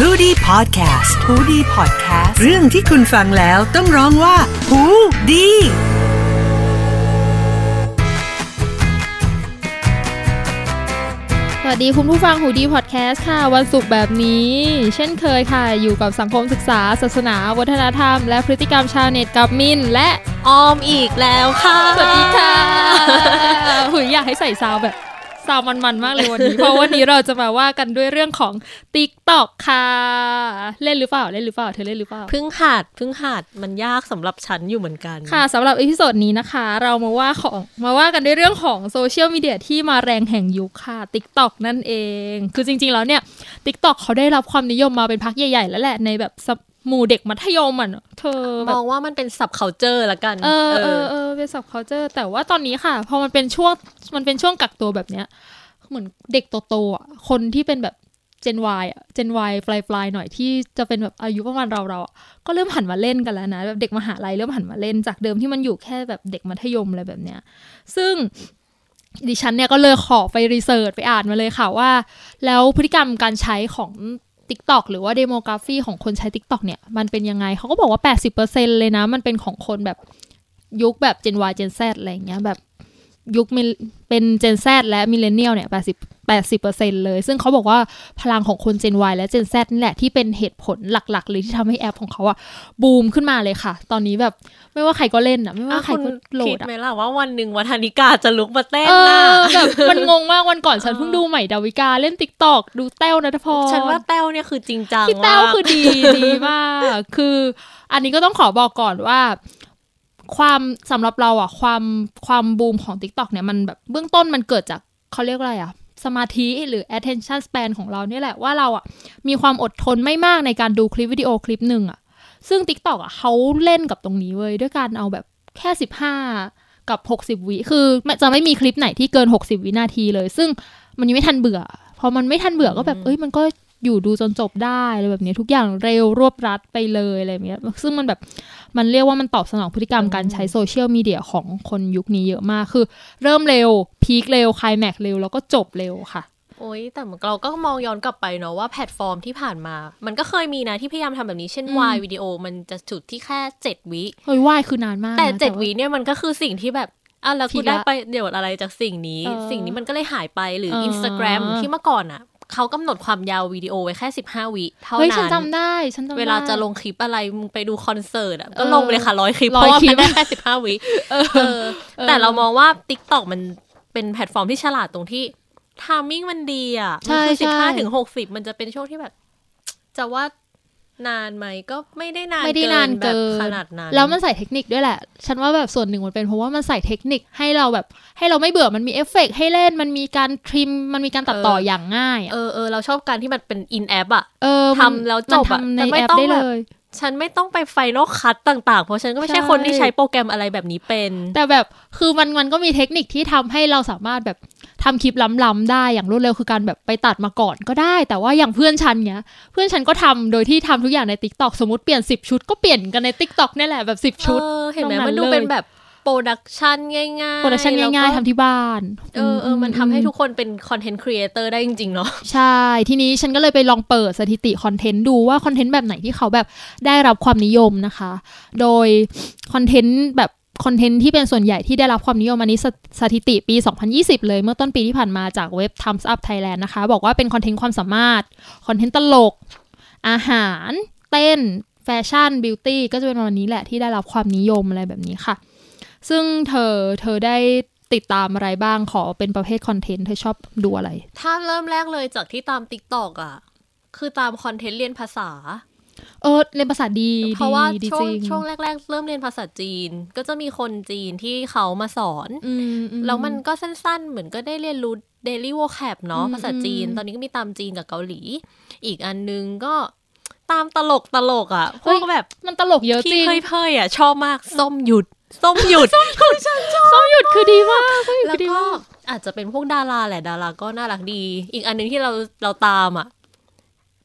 h o ดี้พอดแคสต์ฮูดี้พอดแคสต์เรื่องที่คุณฟังแล้วต้องร้องว่าหูดีสวัสดีคุณผู้ฟังหูดีพอดแคสต์ค่ะ วันศุกร์แบบนี้ เช่นเคยค่ะ อยู่กับสังคมศึกษา ศาสนา วัฒนธรรม และพฤติกรรมชาวเน็ตกับมินและออมอีกแล้วค่ะ สวัสดีค่ะ หุยอยากให้ใส่ซาวแบบ ซาวมันๆมากเลยวันนี้ เพราะวันนี้เราจะมาว่ากันด้วยเรื่องของ TikTok ค่ะ เล่นหรือเปล่าเล่นหรือเปล่าเธอเล่นหรือเปล่าเพึ่งหัดเพึ่งหัดมันยากสำหรับฉันอยู่เหมือนกันค่ะสำหรับ episode นี้นะคะ เรามาว่าของมาว่ากันด้วยเรื่องของโซเชียลมีเดียที่มาแรงแห่งยุคค่ะ TikTok นั่นเอง คือจริง ๆ แล้วเนี่ย TikTok เขาได้รับความนิยมมาเป็นพักใหญ่ ๆ แล้วแหละในแบบ sub หมู่เด็กมัธยมอะเธอแบบมองว่ามันเป็น subculture ละกัน เออเออเออเป็นสับ culture แต่ว่าตอนนี้ค่ะ พอมันเป็นช่วงมันเป็นช่วงกักตัวแบบเนี้ย เหมือนเด็กโตๆอะคนที่เป็นแบบ Gen Y อะ Gen Y ปลายปลายๆหน่อยที่จะเป็นแบบอายุประมาณเราเราๆอะก็เริ่มหันมาเล่นกันแล้วนะแบบเด็กมหาลัยเริ่มหันมาเล่นจากเดิมที่มันอยู่แค่แบบเด็กมัธยมอะไรแบบเนี้ย ซึ่งดิฉันเนี่ยก็เลยขอไปรีเสิร์ชไปอ่านมาเลยค่ะว่า แล้วพฤติกรรมการใช้ของ t i k t o กหรือว่าเดโมกราฟีของคนใช้ TikTok เนี่ย มันเป็นยังไง เขาก็บอกว่า 80%เลยนะ มันเป็นของคนแบบยุคแบบ Gen Y Gen Z อะไรอย่างเงี้ยแบบยุคเป็น Gen Z และ Millennial เนี่ย 80 80%เลย ซึ่งเขาบอกว่าพลังของคน Gen Y และ Gen Z นี่แหละที่เป็นเหตุผลหลักๆ เลยที่ทำให้แอปของเขาอะบูมขึ้นมาเลยค่ะ ตอนนี้แบบไม่ว่าใครก็เล่นอะไม่อะว่าใครคุณก็โหลคิดดอะไหมล่ะว่าวันหนึ่งวัฒนิกาจะลุกมาเต้นเอนะอแบบมันงงมากวันก่อนฉันเออเพิ่งดูใหม่ดาวิกาเล่น TikTok ดูแต้วนัทพรฉันว่าแต้วเนี่ยคือจริงจังพี่แต้วมากคือดีดีมาก คืออันนี้ก็ต้องขอบอกก่อนว่าความสำหรับเราอะความความบูมของ TikTok เนี่ยมันแบบเบื้องต้นมันเกิดจากเขาเรียกว่าอะไรอะ สมาธิหรือ attention span ของเราเนี่ยแหละว่าเราอะมีความอดทนไม่มากในการดูคลิปวิดีโอคลิปหนึ่งอะซึ่ง TikTok อะเขาเล่นกับตรงนี้เว้ยด้วยการเอาแบบแค่สิบห้ากับหกสิบวิคือจะไม่มีคลิปไหนที่เกินหกสิบวินาทีเลย ซึ่งมันยังไม่ทันเบื่อพอมันไม่ทันเบื่อก็แบบเอ้ยมันก็ อยู่ดูจนจบได้อะไรแบบนี้ทุกอย่างเร็วรวบรัดไปเลยอะไรแบบเนี้ยซึ่งมันแบบมันเรียกว่ามันตอบสนองพฤติกรรมการใช้โซเชียลมีเดียของคนยุคนี้เยอะมากคือ เริ่มเร็วพีคเร็วคลายแม็กเร็วแล้วก็จบเร็วค่ะโอ้ยแต่เราก็มองย้อนกลับไปเนาะว่าแพลตฟอร์มที่ผ่านมา มันก็เคยมีนะที่พยายามทำแบบนี้เช่นอืมวายวิดีโอมันจะจุดที่แค่เจ็ดวิเฮ้ยว่ายคือนานมาก แต่นะเจ็ดาวิเนี่ยมันก็คือสิ่งที่แบบอะแล้วผิกูดละได้ไปเดี๋ยวอะไรจากสิ่งนี้เออสิ่งนี้มันก็เลยหายไปหรือเออ Instagram ที่เมื่อก่อนอะ เขากำหนดความยาววิดีโอไว้แค่15วิเท่าเฮ้ยนั้ฉันนจำได้ฉันจำได้ เวลาจะลงคลิปอะไรมึงไปดูคอนเสิร์ตอะก็เออลงไปเลยค่ะร้อยคลิปร้เพอยราะว่าคลิมัปนได้แค่สิบห้าวิเออแต่เรามองว่า TikTok มันเป็นแพลตฟอร์มที่ฉลาดตรงที่ timing มันดีอะใช่มันคือใช่สิบห้าถึงหกสิบมันจะเป็นช่วงที่แบบ จะว่า นานไหมก็ไม่ได้นานไม่ได้นานแบบเกินขนาดนั้นแล้วมันใส่เทคนิคด้วยแหละ ฉันว่าแบบส่วนหนึ่งมันเป็นเพราะว่ามันใส่เทคนิคให้เราแบบ ให้เราไม่เบื่อมันมีเอฟเฟกต์ให้เล่นมันมีการ trim มันมีการตัดต่ออย่างง่ายอะเออเออเราชอบการที่มันเป็น in-app อะเออทำแล้วจบอะมันทำในแต่ไม่แอปต้องได้แบเลบยฉันไม่ต้องไป Final Cut ต่างๆ เพราะฉันก็ไม่ใช่ใช่คนที่ใช้โปรแกรมอะไรแบบนี้เป็น แต่แบบคือมันมันก็มีเทคนิคที่ทำให้เราสามารถแบบ ทำคลิปล้ำๆได้อย่างรวดเร็วคือการแบบไปตัดมาก่อนก็ได้ แต่ว่าอย่างเพื่อนฉันเนี้ย เพื่อนฉันก็ทำโดยที่ทำทุกอย่างใน TikTok สมมติเปลี่ยน 10 ชุดก็เปลี่ยนกันใน TikTok นี่แหละแบบ 10 ชุดเออเห็นไหมตรงนั้นมันดูเลยเป็นแบบ production ง่ายๆ production แล้วง่ายก็ๆทำที่บ้าน เออเออมันทำให้ทุกคนเป็น content creator ได้จริง ๆ เนาะ ใช่ ทีนี้ฉันก็เลยไปลองเปิดสถิติคอนเทนต์ดูว่าคอนเทนต์แบบไหนที่เขาแบบได้รับความนิยมนะคะ โดยคอนเทนต์แบบ คอนเทนต์ที่เป็นส่วนใหญ่ที่ได้รับความนิยมอันนี้สสถิติปี 2020 เลยเมื่อต้นปีที่ผ่านมาจากเว็บ Thumbsup Thailand นะคะ บอกว่าเป็นคอนเทนต์ความสามารถ คอนเทนต์ตลก อาหาร เต้น แฟชั่น beauty ก็จะเป็นวันนี้แหละที่ได้รับความนิยมอะไรแบบนี้ค่ะ ซึ่งเธอเธอได้ติดตามอะไรบ้างขอเป็นประเภทคอนเทนต์เธอชอบดูอะไร ถ้าเริ่มแรกเลยจากที่ตาม TikTok อะ คือตามคอนเทนต์เรียนภาษา เออเรียนภาษาดีเพราะว่าดีช่วจงริงช่วงแรก ๆ เริ่มเรียนภาษาจีน ก็จะมีคนจีนที่เขามาสอนอืมอืแล้วมันก็สั้นๆ เหมือนก็ได้เรียนรู้ daily vocab เนาะอืมภาษาจีนอืมตอนนี้ก็มีตามจีนกับเกาหลี อีกอันนึงก็ตามตลกตลกอะพเฮ้วยกแบบมันตลกเยอะจริพี่งเพ่ยเพ่ยอะชอบมากส้มหยุดส้มหยุดส้มหยุดคือดีมากส้มหยุดแล้วคือดีก็มากอาจจะเป็นพวกดาราแหละดาราก็น่ารักดี อีกอันหนึงที่เราเราตามอะ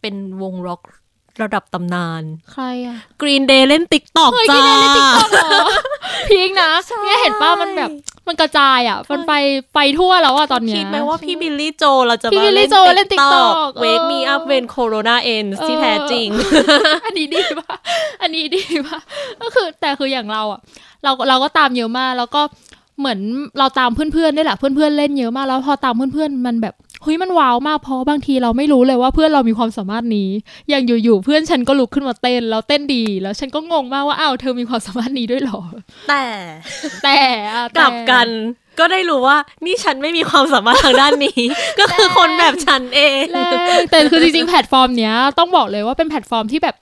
เป็นวงร็อก ระดับตำนาน ใครอะ Green Day เล่น TikTok เฮ้ยจ้ากินใน TikTok เหรอpeak นะเนี่ยเห็นป้ามันแบบมันกระจายอะมันไปไปทั่วแล้วอะตอนเนี้ยคิดไหมว่าพี่บิลลี่โจเราจะพี่มาบิลลี่เล่นโจเล่น TikTok wake me up when Corona ends ที่แท้จริง อันนี้ดีป่ะอันนี้ดีป่ะก็คือแต่คืออย่างเราอะ เราเราก็ตามเยอะมากแล้วก็เหมือนเราตามเพื่อนๆได้วยแหละเพื่อนๆเล่นเยอะมากแล้วพอตามเพื่อนๆมันแบบ เฮ้ยมันว้าวมากเพราะบางทีเราไม่รู้เลยว่าเพื่อนเรามีความสามารถนี้ อย่างอยู่ๆเพื่อนฉันก็ลุกขึ้นมาเต้นแล้วเต้นดีแล้วฉันก็งงมากว่าอ้าวเธอมีความสามารถนี้ด้วยเหรอ แต่ แต่อะกลับแต่กันก็ได้รู้ว่านี่ฉันไม่มีความสามารถทางด้านนี้ ก็คือคนแบบฉันเองแรงแต่คือจริงๆแพลตฟอร์มเนี้ยต้องบอกเลยว่าเป็นแพลตฟอร์มที่แบบ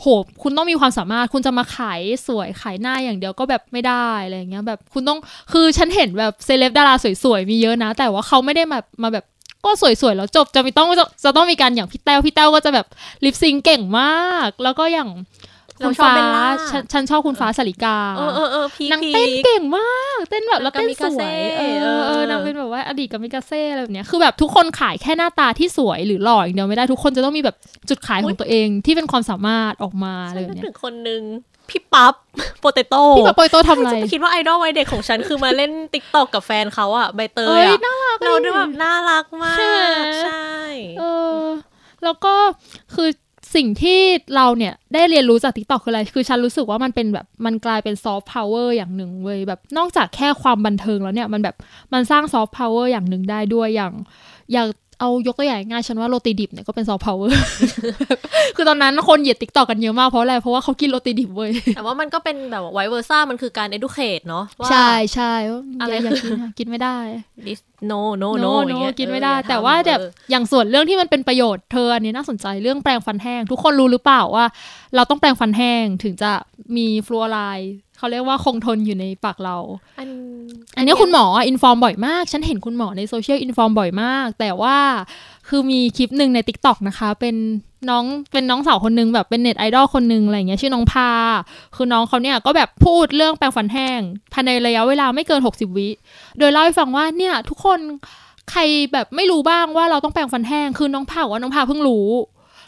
โหคุณต้องมีความสามารถคุณจะมาขายสวยขายหน้าอย่างเดียวก็แบบไม่ได้อะไรอย่างเงี้ยแบบคุณต้องคือฉันเห็นแบบเซเลบดาราสวยๆมีเยอะนะ แต่ว่าเขาไม่ได้มามาแบบ ก็สวยๆแล้วจบจะมีต้องจะจะต้องมีการอย่างพี่แต้วพี่แต้วก็จะแบบ lip sync เก่งมาก แล้วก็อย่างคุเราณชอบฟ้าเบลล่าฉันฉันชอบคุณฟ้าสลิกาเออเออเออพีนางพีเต้นเก่งมาก เต้นแบบแล้วนางเต้นสกามิกาเซ่วยเออเออเออเออนางเป็นแบบว่าอดีตกามิกาเซ่อะไรแบบเนี้ยคือแบบทุกคนขายแค่หน้าตาที่สวยหรือหล่ออย่างเดียวไม่ได้ทุกคนจะต้องมีแบบจุดขายของตัวเองที่เป็นความสามารถออกมาอะไรฉันแบบนึกเนี้ยถึงคนนึง พี่ปั๊บโปเตโต้พี่ปะโปยโตทำอะไรจะไปคิดว่าไอดอลวัยเด็กของฉันคือมาเล่นติ๊กตอกกับแฟนเขาอะใบเตเอ้ยยอะน่ารักเราด้วยแบบน่ารักมากใช่ไหมใช่เออแล้วก็คือสิ่งที่เราเนี่ยได้เรียนรู้จาก TikTok คืออะไร คือฉันรู้สึกว่ามันเป็นแบบมันกลายเป็นซอฟต์พาวเวอร์อย่างหนึ่งเว้ยแบบนอกจากแค่ความบันเทิงแล้วเนี่ยมันแบบมันสร้างซอฟต์พาวเวอร์อย่างหนึ่งได้ด้วยอย่างอย่าง เอายกตัวอย่างง่ายฉันว่าโรตีดิบเนี่ยก็เป็นซอฟต์พาวเวอร์คือตอนนั้นคนเหยียด TikTok กันเยอะมากเพราะอะไรเพราะว่าเขากินโรตีดิบเว้ยแต่ว่ามันก็เป็นแบบ vice versa มันคือการ educate เนาะว่าใช่ใช่ว่าอะไรอย่าคือกินอะกินไม่ได้ this no no โน no โนอย่างเงี้ยกินไม่เออได้อย่แต่ทำว่าแบบเอออย่างส่วนเรื่องที่มันเป็นประโยชน์เธออันนี้น่าสนใจเรื่องแปรงฟันแห้ง ทุกคนรู้หรือเปล่าว่า เราต้องแปรงฟันแห้งถึงจะมีฟลูออไรด์ เขาเรียกว่าคงทนอยู่ในปากเรา อันอันนี้คุณหมอ inform บ่อยมาก ฉันเห็นคุณหมอในโซเชียล inform บ่อยมาก แต่ว่าคือมีคลิปหนึ่งใน TikTok นะคะ เป็นน้องเป็นน้องสาวคนนึงแบบเป็นเน็ตไอดอลคนนึงอะไรอย่างเงี้ยชื่อน้องพา คือน้องเขาเนี่ยก็แบบพูดเรื่องแปรงฟันแห้งภายในระยะเวลาไม่เกิน 60 วิ โดยเล่าให้ฟังว่าเนี่ยทุกคนใครแบบไม่รู้บ้างว่าเราต้องแปรงฟันแห้ง คือน้องพาบอกว่าน้องพาเพิ่งรู้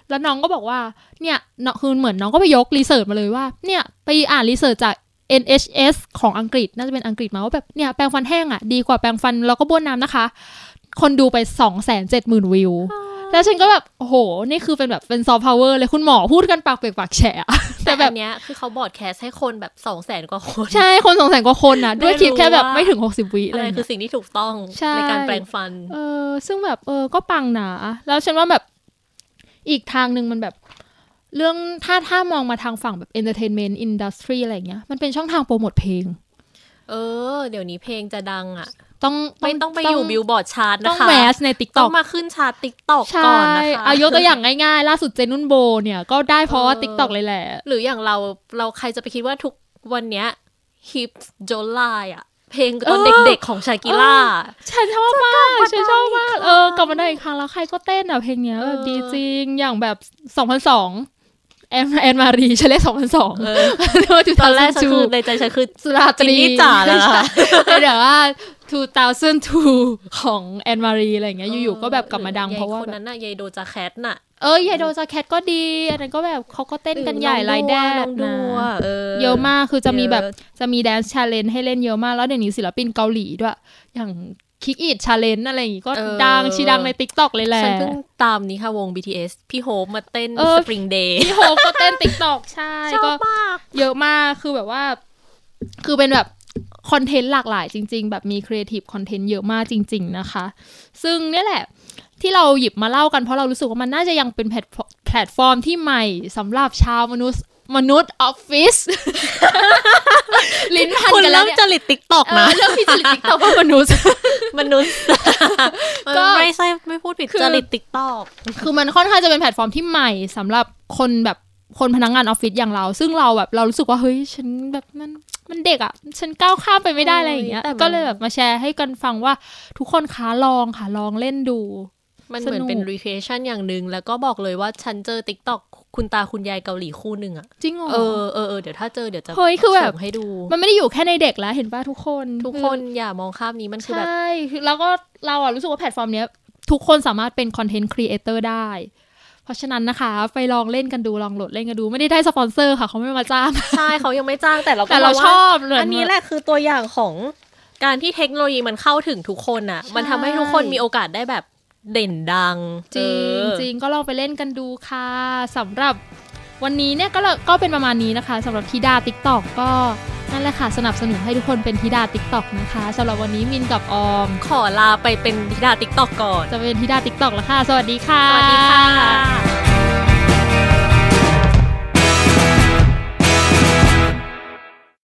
แล้วน้องก็บอกว่าเนี่ยเนาะคือเหมือนน้องก็ไปยก research มาเลยว่าเนี่ยไปอ่าน research จาก NHS ของอังกฤษน่าจะเป็นอังกฤษมาว่าแบบเนี่ยแปรงฟันแห้งอะดีกว่าแปรงฟันแล้วก็บ้วนน้ำนะคะ คนดูไป2องแสนเจ็ดหมื่นวิว แล้วฉันก็แบบ โอ้โห นี่คือเป็นแบบเป็นซอฟต์พาวเวอร์เลยคุณหมอพูดกันปากเปียกปากแฉะแต่แต่แบแบบบเนี้ยคือเขา broadcast ให้คนแบบสองแสนกว่าคน ใช่คนสองแสนกว่าคนนะด้วยคลิปแค่แบบได้รู้ว่าไม่ถึง 60 วิอะอะไรไรคืเงี้อยสิ่งที่ถูกต้องใช่ในการแปรงฟันเออซึ่งแบบเออก็ปังหนาแล้วฉันว่าแบบอีกทางหนึ่งมันแบบ เรื่องถ้าถ้ามองมาทางฝั่งแบบ entertainment industry อะไรเงี้ย มันเป็นช่องทางโปรโมทเพลง เออ เดี๋ยวนี้เพลงจะดังอะ ต้องไม่ต้องไปอยู่ Billboard chart ต้นะองคะ mass ในติ๊กต้ต็ออกงมาขึ้นชาร์ต TikTok ใช่ก่อนนะคะอายกตัวอย่างง่ายๆ ล่าสุดเจนุ่นโบเนี่ยก็ได้เพราะว่าเออ TikTok เลยแหละ หรืออย่างเราเราใครจะไปคิดว่าทุกวันเนี้ยฮิปโจลายอะเพลงตอนเด็กๆของ Shakira ฉันชอบมากจะฉันกลับมาชอบมากได้อีกครั้งเออกลับมาได้อีกครั้งแล้วใครก็เต้นอะเพลงเนี้ยแบบเออดีจริง อย่างแบบ 2002 แอน Anne-Marie ฉันเรียก2002เออเรียกว่าตอนแรกฉันคือ2002ในใจฉันคือสุราตรีจินนี่จ๋าแล้วค่ะใช่เดี๋ยวว่า2002 ของ Anne-Marie อะไรอย่างเงี้ยอยู่ๆก็แบบกลับมาดังหอเพราะว่าคนแบบนั้นน่ะยาย Doja Cat น่ะเออยายโดจาแคทก็ดี อันนั้นก็แบบเขาก็เต้นกันใหญ่ไรแดน้ดองดูนะอะเออเยอะมากคือจะมีแบบเยอะจะมีแดนซ์ชาเลนให้เล่นเยอะมาก แล้วเดี๋ยวนี้ศิลปินเกาหลีด้วย อย่าง คิกอิ t ชาเลนอะไรอย่างงี้ก็เออดังชีดังในติ๊กต็อกเลยแหละฉันเพิ่งตามนี้ค่ะวง BTS พี่โฮปมาเต้นเออ Spring Day พี่โฮปก็เต้นติ๊กต็อกใช่ชอก็บมากเยอะมากคือแบบว่า คือเป็นแบบคอนเทนต์หลากหลายจริง ๆ แบบมีครีเอทีฟคอนเทนต์เยอะมากจริง ๆ นะคะ ซึ่งเนี่ยแหละที่เราหยิบมาเล่ากันเพราะเรารู้สึกว่ามันน่าจะยังเป็นแพลตฟอร์มแพลตฟอร์มที่ใหม่สำหรับชาวมนุษย์มนุษย์ออฟฟิศ ลิ้นพันคุณกันแล้เริ่วมเนี่ยจริตติ๊กตอกเอนะอเรื่องพิจริตติ๊กต็อกมนุษย์มนุษย์ก็ไม่ใช่ไม่พูดผิดคือจริตติ๊กตอกคือมันค่อนข้างจะเป็นแพลตฟอร์มที่ใหม่สำหรับคนแบบคนพนักงานออฟฟิศอย่างเรา ซึ่งเราแบบเรารู้สึกว่าเฮ้ยฉันแบบมันมันเด็กอะ่ะ ฉันก้าวข้ามไปไม่ได้อะไรอย่างเงี้ยก็เลยแบบมาแชร์ให้กันฟังว่าทุกคนคะลองค่ะลองเล่นดู มันเหมือนสนุกเป็น recreation อย่างหนึ่งแล้วก็บอกเลยว่าฉันเจอ TikTok คุณตาคุณยายเกาหลีคู่หนึ่งอะจริงเหรอเออเออเออเดี๋ยวถ้าเจอเดี๋ยวจะเฮ้ยคือแบบส่งให้ดู มันไม่ได้อยู่แค่ในเด็กแล้วเห็นป่ะทุกคน ทุกคนอย่ามองข้ามนี้มันคือแบบใช่คือแล้วก็เราอะรู้สึกว่าแพลตฟอร์มเนี้ย ทุกคนสามารถเป็น content creator ได้ เพราะฉะนั้นนะคะ ไปลองเล่นกันดูลองโหลดเล่นกันดูไม่ได้ได้สปอนเซอร์ค่ะเขาไม่มาจ้างใช่เขายังไม่จ้างแต่เราก็แต่เรามองว่าชอบเลยอันนี้แหละคือตัวอย่างของการที่เทคโนโลยีมันเข้าถึงทุกคนอะใช่มันทำให้ทุกคนมีโอกาสได้แบบ เด่นดัง จริงเออจริงก็ลองไปเล่นกันดูค่ะสำหรับวันนี้เนี่ยก็เลยก็เป็นประมาณนี้นะคะสำหรับธิดา TikTok ก็นั่นแหละค่ะสนับสนุนให้ทุกคนเป็นธิดา TikTok นะคะสำหรับวันนี้มินกับออม ขอลาไปเป็นธิดา TikTok ก่อน จะเป็นธิดา TikTok แล้วค่ะ สวัสดีค่ะ สวัสดีค่ะะ